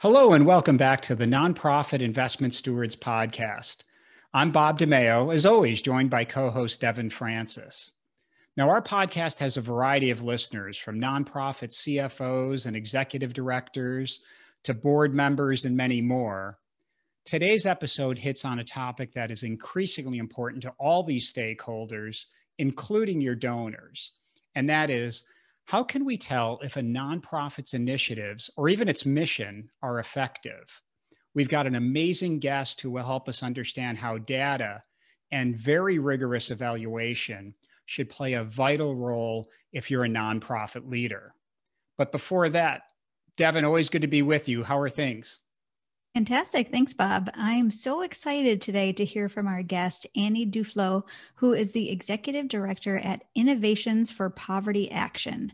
Hello, and welcome back to the Nonprofit Investment Stewards Podcast. I'm Bob DeMeo, as always, joined by co host Devin Francis. Now, our podcast has a variety of listeners from nonprofit CFOs and executive directors to board members and many more. Today's episode hits on a topic that is increasingly important to all these stakeholders, including your donors, and that is how can we tell if a nonprofit's initiatives or even its mission are effective? We've got an amazing guest who will help us understand how data and very rigorous evaluation should play a vital role if you're a nonprofit leader. But before that, Devin, always good to be with you. How are things? Fantastic. Thanks, Bob. I'm so excited today to hear from our guest, Annie Duflo, who is the Executive Director at Innovations for Poverty Action.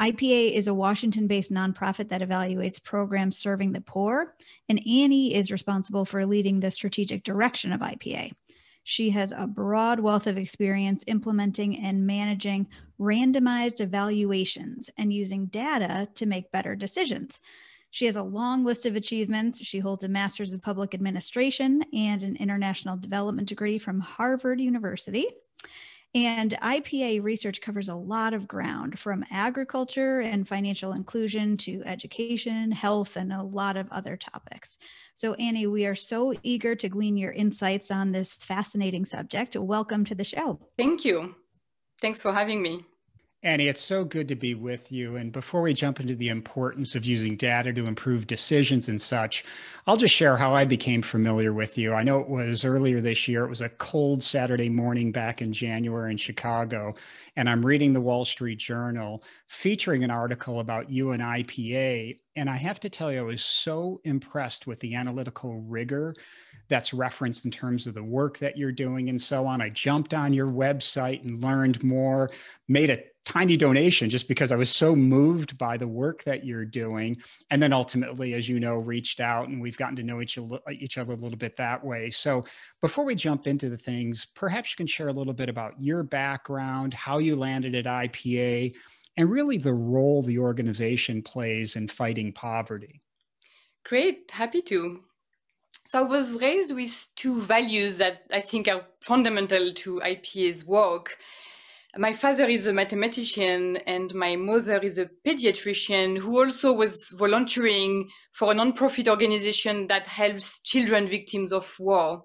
IPA is a Washington based nonprofit that evaluates programs serving the poor, and Annie is responsible for leading the strategic direction of IPA. She has a broad wealth of experience implementing and managing randomized evaluations and using data to make better decisions. She has a long list of achievements. She holds a master's of public administration and an international development degree from Harvard University. And IPA research covers a lot of ground from agriculture and financial inclusion to education, health, and a lot of other topics. So, Annie, we are so eager to glean your insights on this fascinating subject. Welcome to the show. Thank you. Thanks for having me. Annie, it's so good to be with you. And before we jump into the importance of using data to improve decisions and such, I'll just share how I became familiar with you. I know it was earlier this year, it was a cold Saturday morning back in January in Chicago. And I'm reading the Wall Street Journal featuring an article about you and IPA. And I have to tell you, I was so impressed with the analytical rigor that's referenced in terms of the work that you're doing and so on. I jumped on your website and learned more, made a tiny donation just because I was so moved by the work that you're doing. And then ultimately, as you know, reached out and we've gotten to know each, uh, each other a little bit that way. So before we jump into the things, perhaps you can share a little bit about your background, how you landed at IPA, and really the role the organization plays in fighting poverty. Great, happy to. So I was raised with two values that I think are fundamental to IPA's work. My father is a mathematician and my mother is a pediatrician who also was volunteering for a nonprofit organization that helps children victims of war.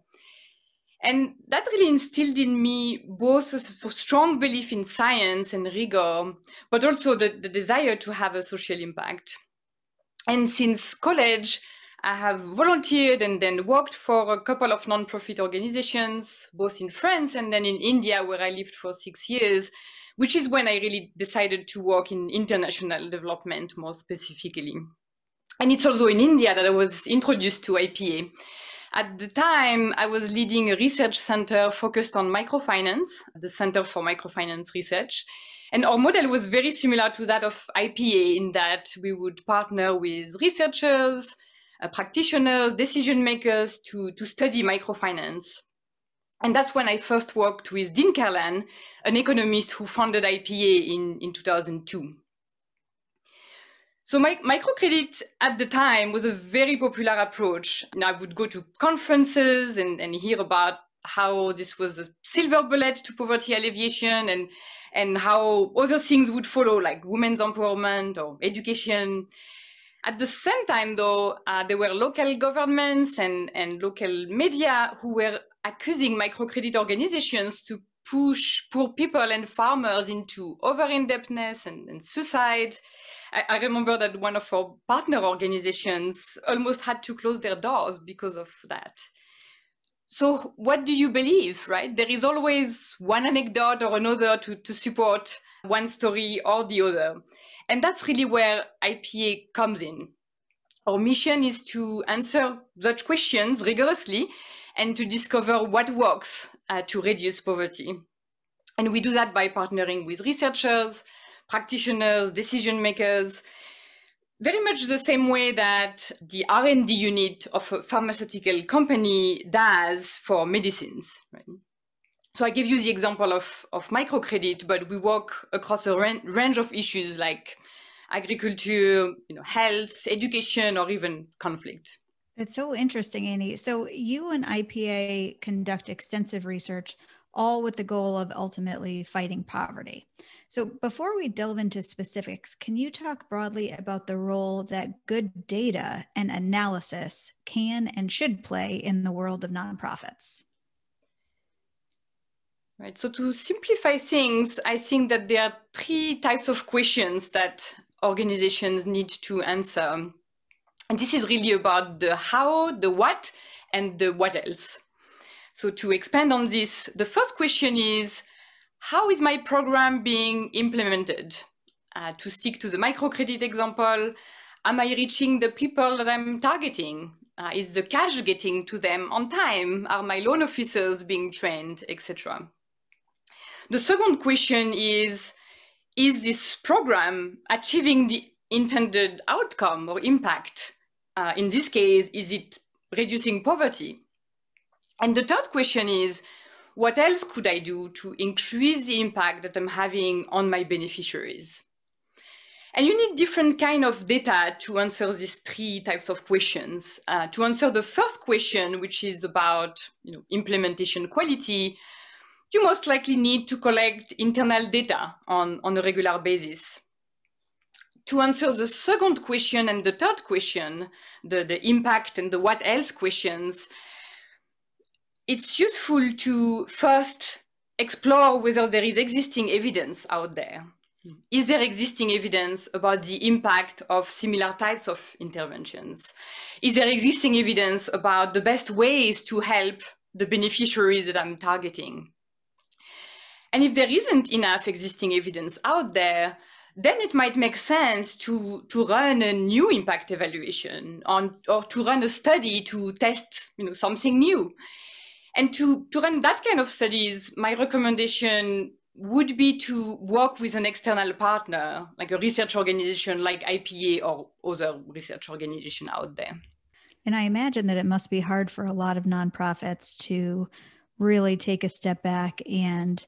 And that really instilled in me both a strong belief in science and rigor, but also the, the desire to have a social impact. And since college, I have volunteered and then worked for a couple of nonprofit organizations, both in France and then in India, where I lived for six years, which is when I really decided to work in international development more specifically. And it's also in India that I was introduced to IPA. At the time, I was leading a research center focused on microfinance, the Center for Microfinance Research. And our model was very similar to that of IPA in that we would partner with researchers, uh, practitioners, decision makers to, to study microfinance. And that's when I first worked with Dean Karlan, an economist who founded IPA in, in 2002. So my, microcredit at the time was a very popular approach. And I would go to conferences and, and hear about how this was a silver bullet to poverty alleviation and, and how other things would follow, like women's empowerment or education. At the same time, though, uh, there were local governments and, and local media who were accusing microcredit organizations to push poor people and farmers into over-indebtedness and, and suicide. I, I, remember that one of our partner organizations almost had to close their doors because of that. So what do you believe, right? There is always one anecdote or another to, to support one story or the other. And that's really where IPA comes in. Our mission is to answer such questions rigorously and to discover what works uh, to reduce poverty. And we do that by partnering with researchers, practitioners, decision makers, very much the same way that the R&D unit of a pharmaceutical company does for medicines. Right? So I give you the example of, of microcredit, but we work across a range of issues like agriculture, you know, health, education, or even conflict. That's so interesting, Annie. So you and IPA conduct extensive research all with the goal of ultimately fighting poverty. So, before we delve into specifics, can you talk broadly about the role that good data and analysis can and should play in the world of nonprofits? Right. So, to simplify things, I think that there are three types of questions that organizations need to answer. And this is really about the how, the what, and the what else. So to expand on this, the first question is, how is my program being implemented? Uh, to stick to the microcredit example, am I reaching the people that I'm targeting? Uh, is the cash getting to them on time? Are my loan officers being trained, etc.? The second question is, is this program achieving the intended outcome or impact? Uh, in this case, is it reducing poverty? And the third question is, what else could I do to increase the impact that I'm having on my beneficiaries? And you need different kind of data to answer these three types of questions. Uh, to answer the first question, which is about you know, implementation quality, you most likely need to collect internal data on, on a regular basis. To answer the second question and the third question, the, the impact and the what else questions, it's useful to first explore whether there is existing evidence out there. Is there existing evidence about the impact of similar types of interventions? Is there existing evidence about the best ways to help the beneficiaries that I'm targeting? And if there isn't enough existing evidence out there, then it might make sense to, to run a new impact evaluation on, or to run a study to test you know, something new. And to, to run that kind of studies, my recommendation would be to work with an external partner, like a research organization like IPA or other research organization out there. And I imagine that it must be hard for a lot of nonprofits to really take a step back and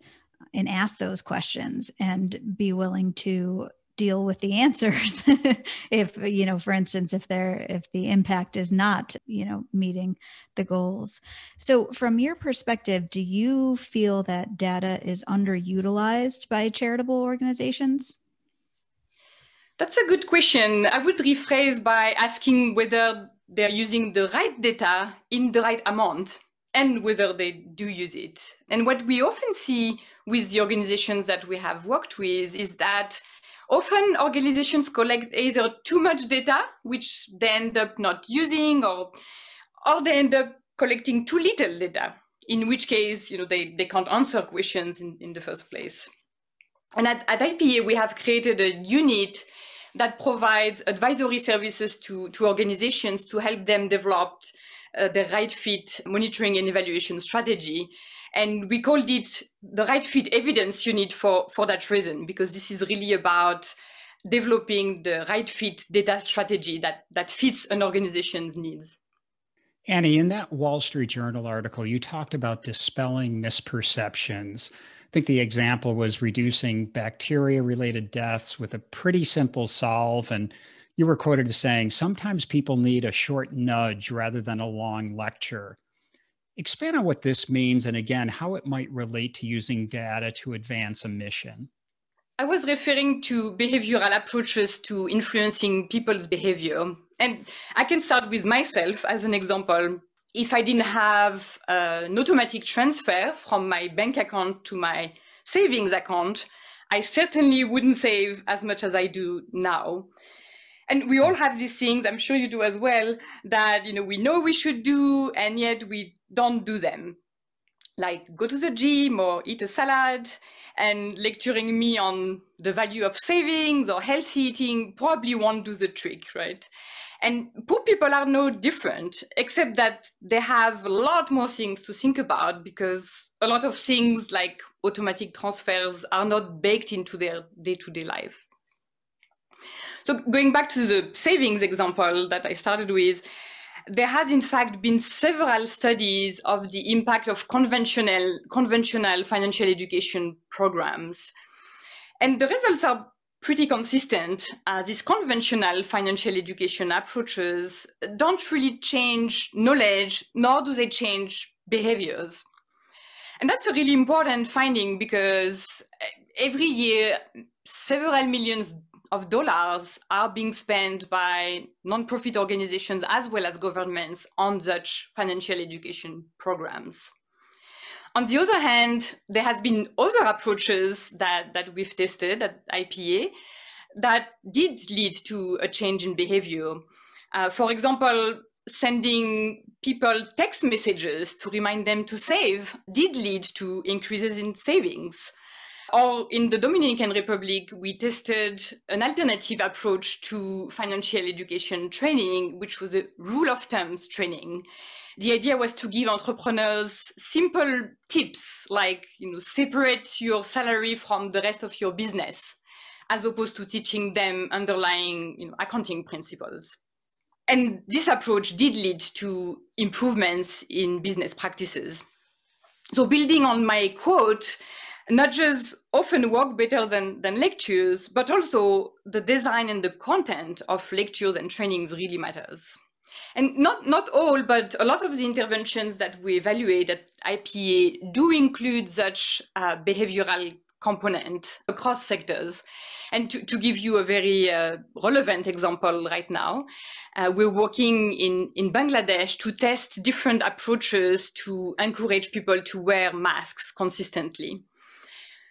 and ask those questions and be willing to deal with the answers. If you know for instance if they're if the impact is not you know meeting the goals. So from your perspective do you feel that data is underutilized by charitable organizations? That's a good question. I would rephrase by asking whether they're using the right data in the right amount and whether they do use it. And what we often see with the organizations that we have worked with is that Often organizations collect either too much data, which they end up not using, or, or they end up collecting too little data, in which case you know, they, they can't answer questions in, in the first place. And at, at IPA, we have created a unit that provides advisory services to, to organizations to help them develop uh, the right fit monitoring and evaluation strategy. And we called it the right fit evidence unit for, for that reason, because this is really about developing the right fit data strategy that, that fits an organization's needs. Annie, in that Wall Street Journal article, you talked about dispelling misperceptions. I think the example was reducing bacteria related deaths with a pretty simple solve. And you were quoted as saying, sometimes people need a short nudge rather than a long lecture. Expand on what this means and again, how it might relate to using data to advance a mission. I was referring to behavioral approaches to influencing people's behavior. And I can start with myself as an example. If I didn't have an automatic transfer from my bank account to my savings account, I certainly wouldn't save as much as I do now and we all have these things i'm sure you do as well that you know we know we should do and yet we don't do them like go to the gym or eat a salad and lecturing me on the value of savings or healthy eating probably won't do the trick right And poor people are no different, except that they have a lot more things to think about because a lot of things like automatic transfers are not baked into their day to day life. So, going back to the savings example that I started with, there has in fact been several studies of the impact of conventional, conventional financial education programs. And the results are pretty consistent. Uh, these conventional financial education approaches don't really change knowledge, nor do they change behaviors. And that's a really important finding because every year, several millions of dollars are being spent by nonprofit organizations as well as governments on such financial education programs. On the other hand, there has been other approaches that, that we've tested at IPA that did lead to a change in behavior. Uh, for example, sending people text messages to remind them to save did lead to increases in savings. Or in the Dominican Republic, we tested an alternative approach to financial education training, which was a rule of thumbs training. The idea was to give entrepreneurs simple tips like, you know, separate your salary from the rest of your business, as opposed to teaching them underlying, you know, accounting principles. And this approach did lead to improvements in business practices. So building on my quote, nudges often work better than, than lectures, but also the design and the content of lectures and trainings really matters. And not, not all, but a lot of the interventions that we evaluate at IPA do include such uh, behavioral component across sectors. And to, to give you a very uh, relevant example right now, uh, we're working in, in Bangladesh to test different approaches to encourage people to wear masks consistently.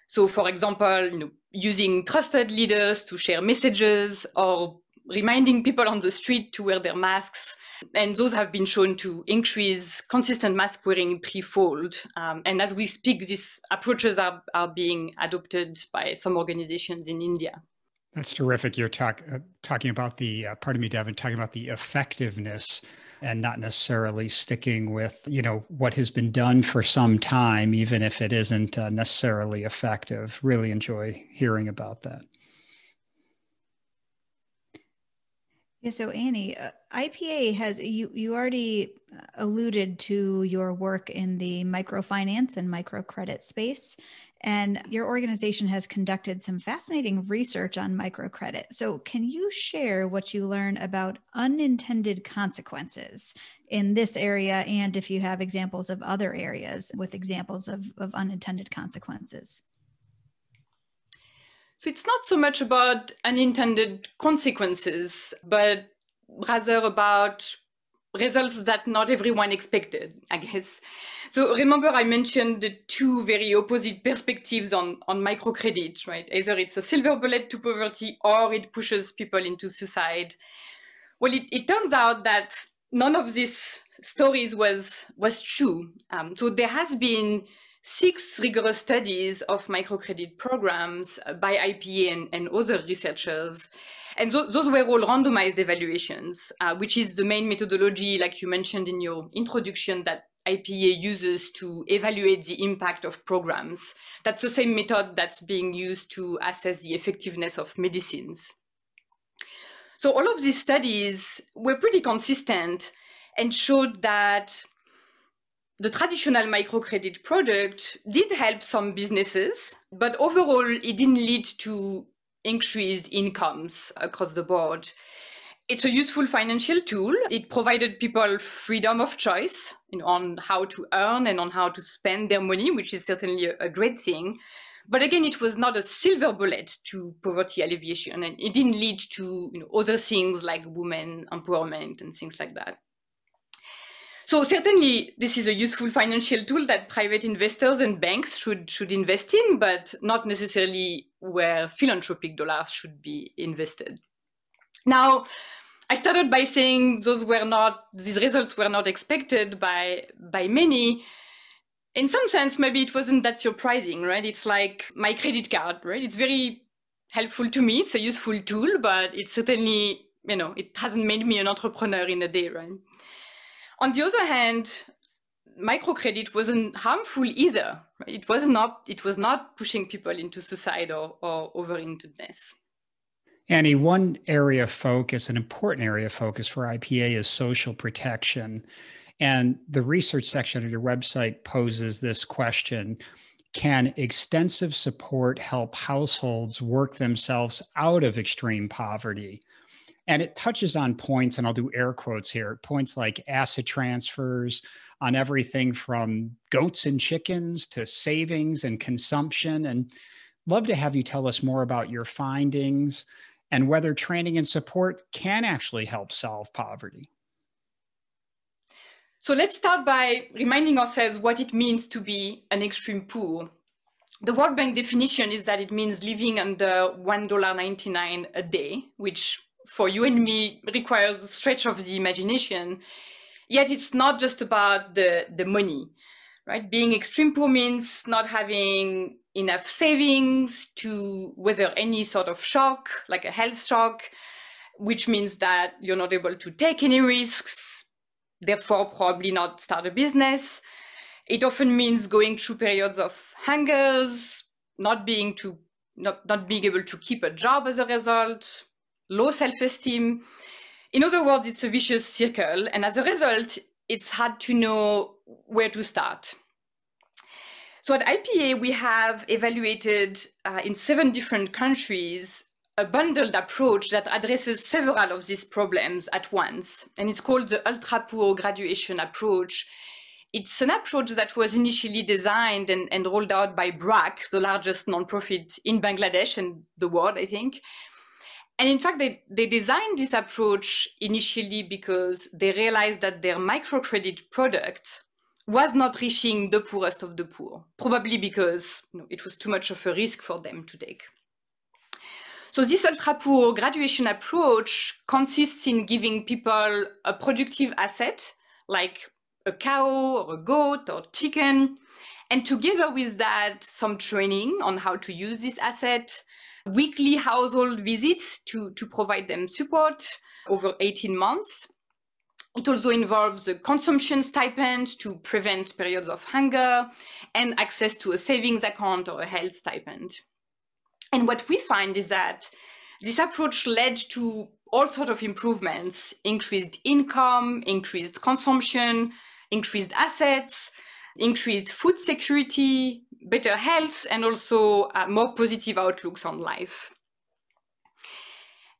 So, for example, you know, using trusted leaders to share messages or reminding people on the street to wear their masks. And those have been shown to increase consistent mask wearing threefold. Um, and as we speak, these approaches are, are being adopted by some organizations in India. That's terrific. You're talk, uh, talking about the, uh, pardon me, Devin, talking about the effectiveness and not necessarily sticking with, you know, what has been done for some time, even if it isn't uh, necessarily effective. Really enjoy hearing about that. Yeah, so Annie, uh, IPA has you you already alluded to your work in the microfinance and microcredit space, and your organization has conducted some fascinating research on microcredit. So, can you share what you learn about unintended consequences in this area? And if you have examples of other areas with examples of, of unintended consequences? So, it's not so much about unintended consequences, but rather about results that not everyone expected, I guess. So remember I mentioned the two very opposite perspectives on, on microcredit, right? Either it's a silver bullet to poverty or it pushes people into suicide. Well, it, it turns out that none of these stories was, was true. Um, so there has been six rigorous studies of microcredit programs by IPA and, and other researchers and th- those were all randomized evaluations, uh, which is the main methodology, like you mentioned in your introduction, that IPA uses to evaluate the impact of programs. That's the same method that's being used to assess the effectiveness of medicines. So all of these studies were pretty consistent and showed that the traditional microcredit product did help some businesses, but overall it didn't lead to increased incomes across the board. It's a useful financial tool. It provided people freedom of choice on how to earn and on how to spend their money, which is certainly a, a great thing. But again, it was not a silver bullet to poverty alleviation, and it didn't lead to you know, other things like women empowerment and things like that. So certainly, this is a useful financial tool that private investors and banks should should invest in, but not necessarily where philanthropic dollars should be invested. Now, I started by saying those were not these results were not expected by by many. In some sense, maybe it wasn't that surprising, right? It's like my credit card, right? It's very helpful to me. It's a useful tool, but it certainly you know, it hasn't made me an entrepreneur in a day, right? On the other hand, microcredit wasn't harmful either. It was not. It was not pushing people into suicide or, or overindebtedness. Annie, one area of focus, an important area of focus for IPA is social protection. And the research section of your website poses this question Can extensive support help households work themselves out of extreme poverty? And it touches on points, and I'll do air quotes here points like asset transfers, on everything from goats and chickens to savings and consumption. And love to have you tell us more about your findings and whether training and support can actually help solve poverty. So let's start by reminding ourselves what it means to be an extreme poor. The World Bank definition is that it means living under $1.99 a day, which for you and me requires a stretch of the imagination. Yet it's not just about the, the money, right? Being extreme poor means not having enough savings to weather any sort of shock, like a health shock, which means that you're not able to take any risks, therefore probably not start a business. It often means going through periods of hungers, not being to not, not being able to keep a job as a result, low self-esteem. In other words, it's a vicious circle, and as a result, it's hard to know where to start. So at IPA, we have evaluated uh, in seven different countries a bundled approach that addresses several of these problems at once. And it's called the ultra poor graduation approach. It's an approach that was initially designed and, and rolled out by BRAC, the largest nonprofit in Bangladesh and the world, I think. And in fact, they, they designed this approach initially because they realized that their microcredit product was not reaching the poorest of the poor, probably because you know, it was too much of a risk for them to take. So this ultra poor graduation approach consists in giving people a productive asset like a cow or a goat or chicken, and together with that, some training on how to use this asset, weekly household visits to, to provide them support over 18 months. It also involves a consumption stipend to prevent periods of hunger and access to a savings account or a health stipend. And what we find is that this approach led to all sorts of improvements, increased income, increased consumption, increased assets, increased food security, better health, and also uh, more positive outlooks on life.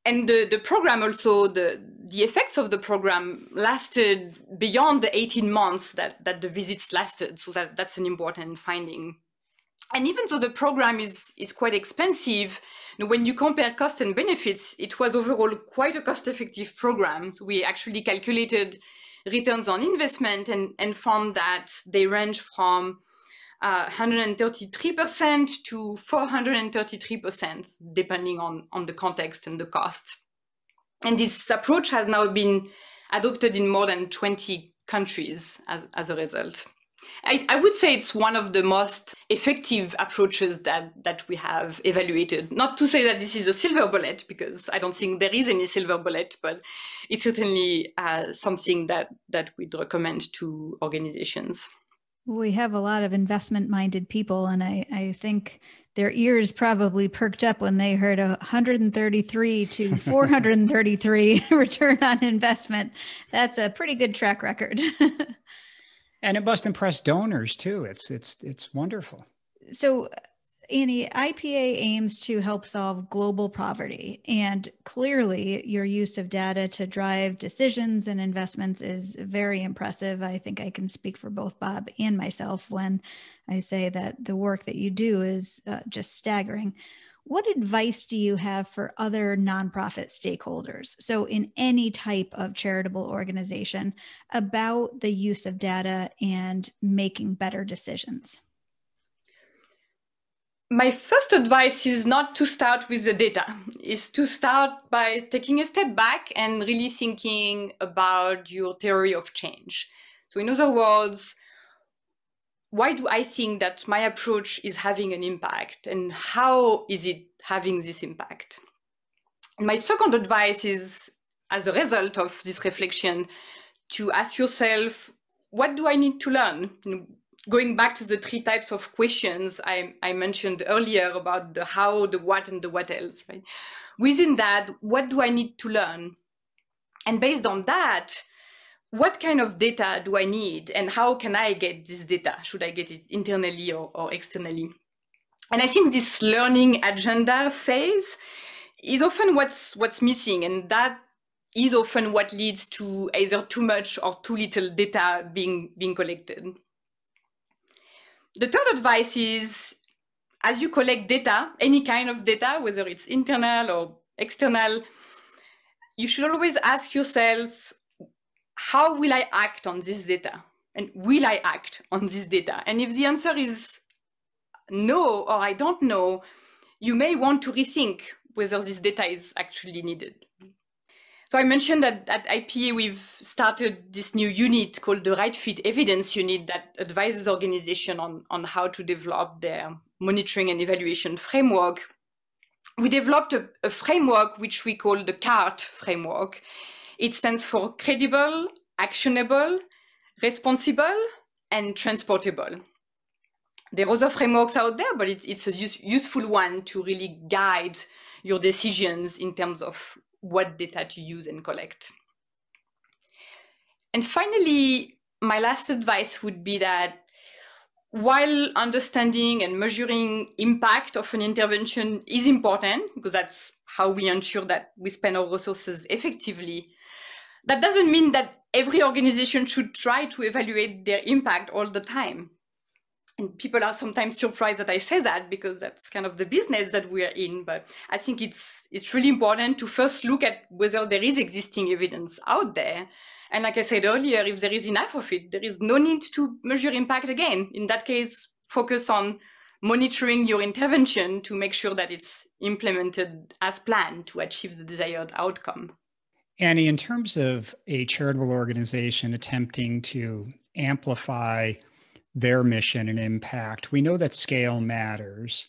And the, the program also, the, the effects of the program lasted beyond the 18 months that, that the visits lasted. So that, that's an important finding and even though the program is, is quite expensive, when you compare cost and benefits, it was overall quite a cost effective program. We actually calculated returns on investment and, and found that they range from uh, 133% to 433%, depending on, on the context and the cost. And this approach has now been adopted in more than 20 countries as, as a result. I, I, would say it's one of the most effective approaches that, that we have evaluated. Not to say that this is a silver bullet, because I don't think there is any silver bullet, but it's certainly uh, something that, that we'd recommend to organizations. We have a lot of investment minded people, and I, I think their ears probably perked up when they heard a 133 to 433 return on investment. That's a pretty good track record. and it must impress donors too it's it's it's wonderful so Annie, IPA aims to help solve global poverty. And clearly, your use of data to drive decisions and investments is very impressive. I think I can speak for both Bob and myself when I say that the work that you do is uh, just staggering what advice do you have for other nonprofit stakeholders? So, in any type of charitable organization, about the use of data and making better decisions? My first advice is not to start with the data, is to start by taking a step back and really thinking about your theory of change. So, in other words, why do I think that my approach is having an impact and how is it having this impact? And my second advice is as a result of this reflection, to ask yourself, what do I need to learn? Going back to the three types of questions I, I mentioned earlier about the how, the what, and the what else, right? Within that, what do I need to learn? And based on that, what kind of data do I need and how can I get this data? Should I get it internally or, or externally? And I think this learning agenda phase is often what's what's missing, and that is often what leads to either too much or too little data being being collected. The third advice is as you collect data, any kind of data, whether it's internal or external, you should always ask yourself how will I act on this data? And will I act on this data? And if the answer is no, or I don't know, you may want to rethink whether this data is actually needed. So I mentioned that at IPA we've started this new unit called the Right Fit Evidence Unit that advises organizations on, on how to develop their monitoring and evaluation framework. We developed a, a framework which we call the CART framework. It stands for credible, actionable, responsible, and transportable. There are other frameworks out there, but it's, it's a use, useful one to really guide your decisions in terms of what data to use and collect. And finally, my last advice would be that while understanding and measuring impact of an intervention is important, because that's how we ensure that we spend our resources effectively, that doesn't mean that every organization should try to evaluate their impact all the time. And people are sometimes surprised that I say that because that's kind of the business that we're in. But I think it's it's really important to first look at whether there is existing evidence out there. And like I said earlier, if there is enough of it, there is no need to measure impact again. In that case, focus on monitoring your intervention to make sure that it's implemented as planned to achieve the desired outcome. Annie, in terms of a charitable organization attempting to amplify their mission and impact, we know that scale matters.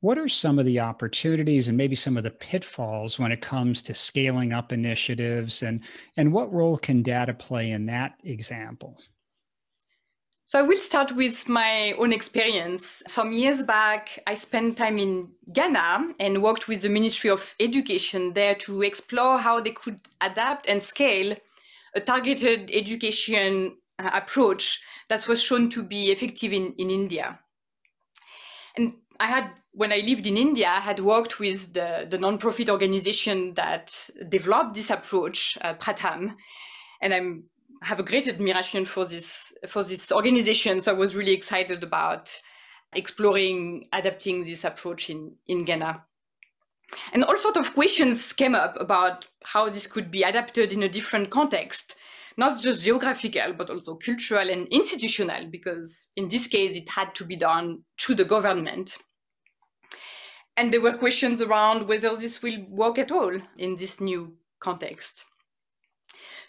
What are some of the opportunities and maybe some of the pitfalls when it comes to scaling up initiatives and, and what role can data play in that example? So I will start with my own experience. Some years back, I spent time in Ghana and worked with the Ministry of Education there to explore how they could adapt and scale a targeted education uh, approach that was shown to be effective in, in India. And I had, when I lived in India, I had worked with the, the nonprofit organization that developed this approach, uh, Pratham. And I'm have a great admiration for this for this organization. So I was really excited about exploring adapting this approach in, in Ghana. And all sorts of questions came up about how this could be adapted in a different context, not just geographical, but also cultural and institutional, because in this case, it had to be done through the government. And there were questions around whether this will work at all in this new context.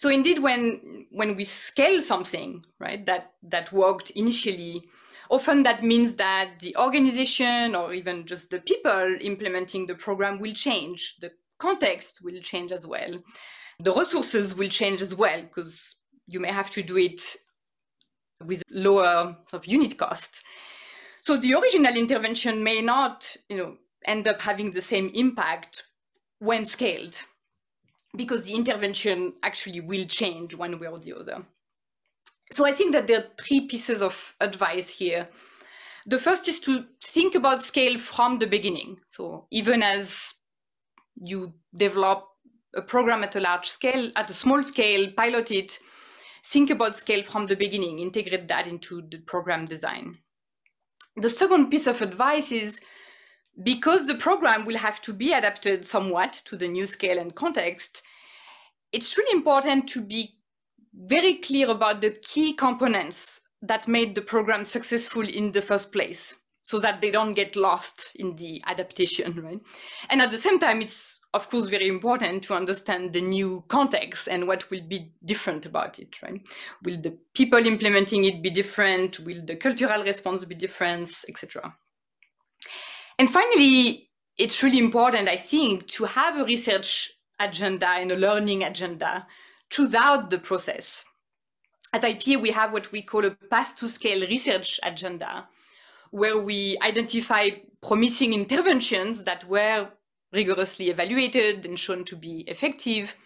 So indeed, when when we scale something, right, that that worked initially, often that means that the organization or even just the people implementing the program will change. The context will change as well. The resources will change as well because you may have to do it with lower sort of unit cost. So the original intervention may not, you know, end up having the same impact when scaled because the intervention actually will change one way or the other. So I think that there are three pieces of advice here. The first is to think about scale from the beginning. So even as you develop a program at a large scale, at a small scale, pilot it, think about scale from the beginning, integrate that into the program design. The second piece of advice is because the program will have to be adapted somewhat to the new scale and context, it's really important to be very clear about the key components that made the program successful in the first place so that they don't get lost in the adaptation, right? And at the same time, it's of course very important to understand the new context and what will be different about it, right? Will the people implementing it be different? Will the cultural response be different, etc.? And finally, it's really important, I think, to have a research agenda and a learning agenda throughout the process. At IPA, we have what we call a path to scale research agenda, where we identify promising interventions that were rigorously evaluated and shown to be effective.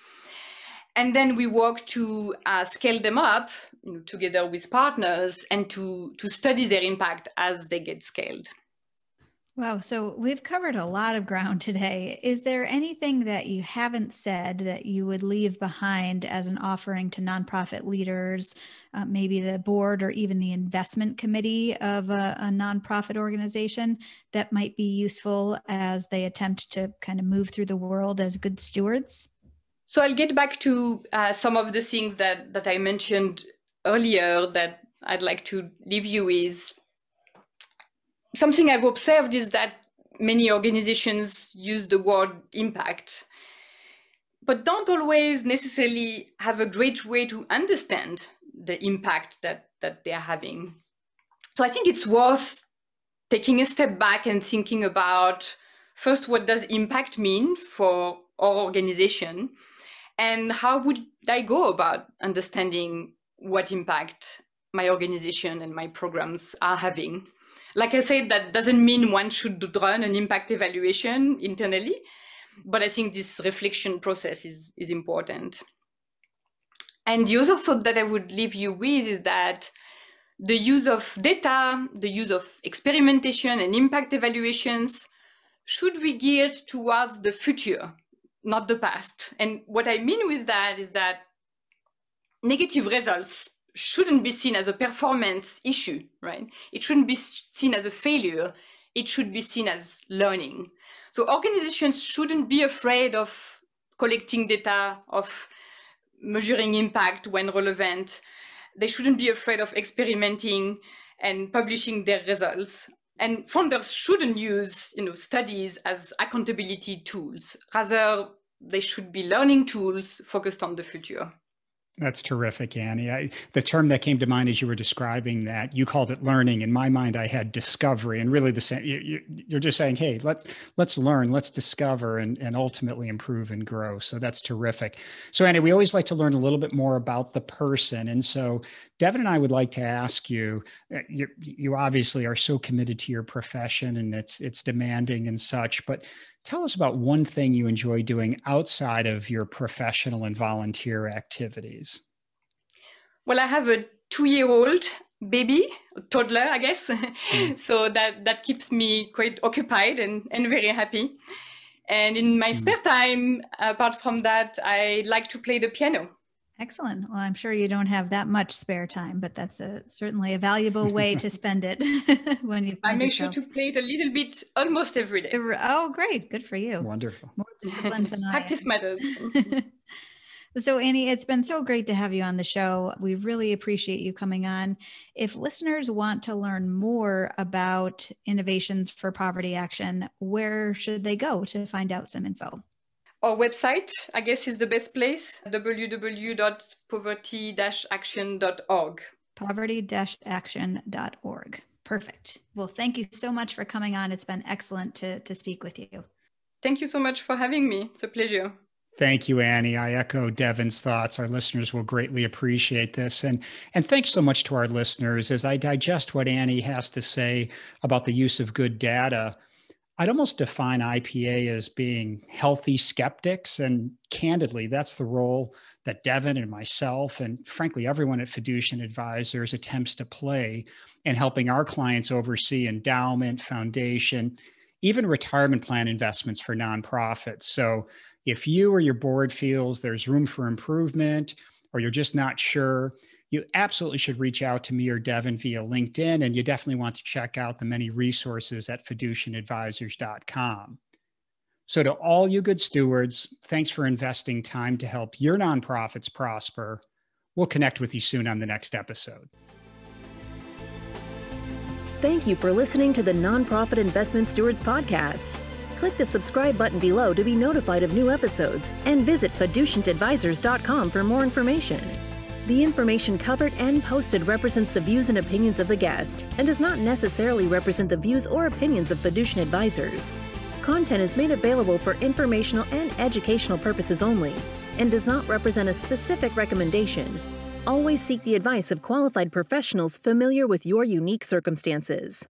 And then we work to uh, scale them up you know, together with partners and to, to study their impact as they get scaled. Wow. So we've covered a lot of ground today. Is there anything that you haven't said that you would leave behind as an offering to nonprofit leaders, uh, maybe the board or even the investment committee of a, a, nonprofit organization that might be useful as they attempt to kind of move through the world as good stewards? So I'll get back to uh, some of the things that, that I mentioned earlier that I'd like to leave you with something I've observed is that many organizations use the word impact, but don't always necessarily have a great way to understand the impact that, that they're having. So I think it's worth taking a step back and thinking about first, what does impact mean for our organization? And how would I go about understanding what impact my organization and my programs are having? Like I said, that doesn't mean one should run an impact evaluation internally, but I think this reflection process is, is important. And the other thought that I would leave you with is that the use of data, the use of experimentation and impact evaluations should be geared towards the future, not the past. And what I mean with that is that negative results shouldn't be seen as a performance issue, right? It shouldn't be seen as a failure. It should be seen as learning. So organizations shouldn't be afraid of collecting data, of measuring impact when relevant. They shouldn't be afraid of experimenting and publishing their results. And funders shouldn't use you know, studies as accountability tools. Rather, they should be learning tools focused on the future. That's terrific, Annie. I, the term that came to mind as you were describing that, you called it learning. In my mind, I had discovery, and really the same. You, are just saying, "Hey, let's let's learn, let's discover, and and ultimately improve and grow." So that's terrific. So Annie, we always like to learn a little bit more about the person, and so Devin and I would like to ask you. Uh, you, you obviously are so committed to your profession, and it's it's demanding and such, but Tell us about one thing you enjoy doing outside of your professional and volunteer activities. Well, I have a two-year-old baby, toddler, I guess. Mm. so that that keeps me quite occupied and, and very happy. And in my mm. spare time, apart from that, I like to play the piano. Excellent. Well, I'm sure you don't have that much spare time, but that's a, certainly a valuable way to spend it when you. I make sure to play it a little bit almost every day. Oh, great! Good for you. Wonderful. More disciplined than I. Practice matters. so, Annie, it's been so great to have you on the show. We really appreciate you coming on. If listeners want to learn more about innovations for poverty action, where should they go to find out some info? Our website, I guess, is the best place www.poverty action.org. Poverty action.org. Perfect. Well, thank you so much for coming on. It's been excellent to, to speak with you. Thank you so much for having me. It's a pleasure. Thank you, Annie. I echo Devin's thoughts. Our listeners will greatly appreciate this. And, and thanks so much to our listeners as I digest what Annie has to say about the use of good data I'd almost define IPA as being healthy skeptics. And candidly, that's the role that Devin and myself, and frankly, everyone at Fiducient Advisors attempts to play in helping our clients oversee endowment, foundation, even retirement plan investments for nonprofits. So if you or your board feels there's room for improvement, or you're just not sure, you absolutely should reach out to me or Devin via LinkedIn. And you definitely want to check out the many resources at fiducientadvisors.com. So, to all you good stewards, thanks for investing time to help your nonprofits prosper. We'll connect with you soon on the next episode. Thank you for listening to the Nonprofit Investment Stewards Podcast. Click the subscribe button below to be notified of new episodes and visit fiducientadvisors.com for more information. The information covered and posted represents the views and opinions of the guest and does not necessarily represent the views or opinions of Fiducient advisors. content is made available for informational and educational purposes only and does not represent a specific recommendation. Always seek the advice of qualified professionals familiar with your unique circumstances.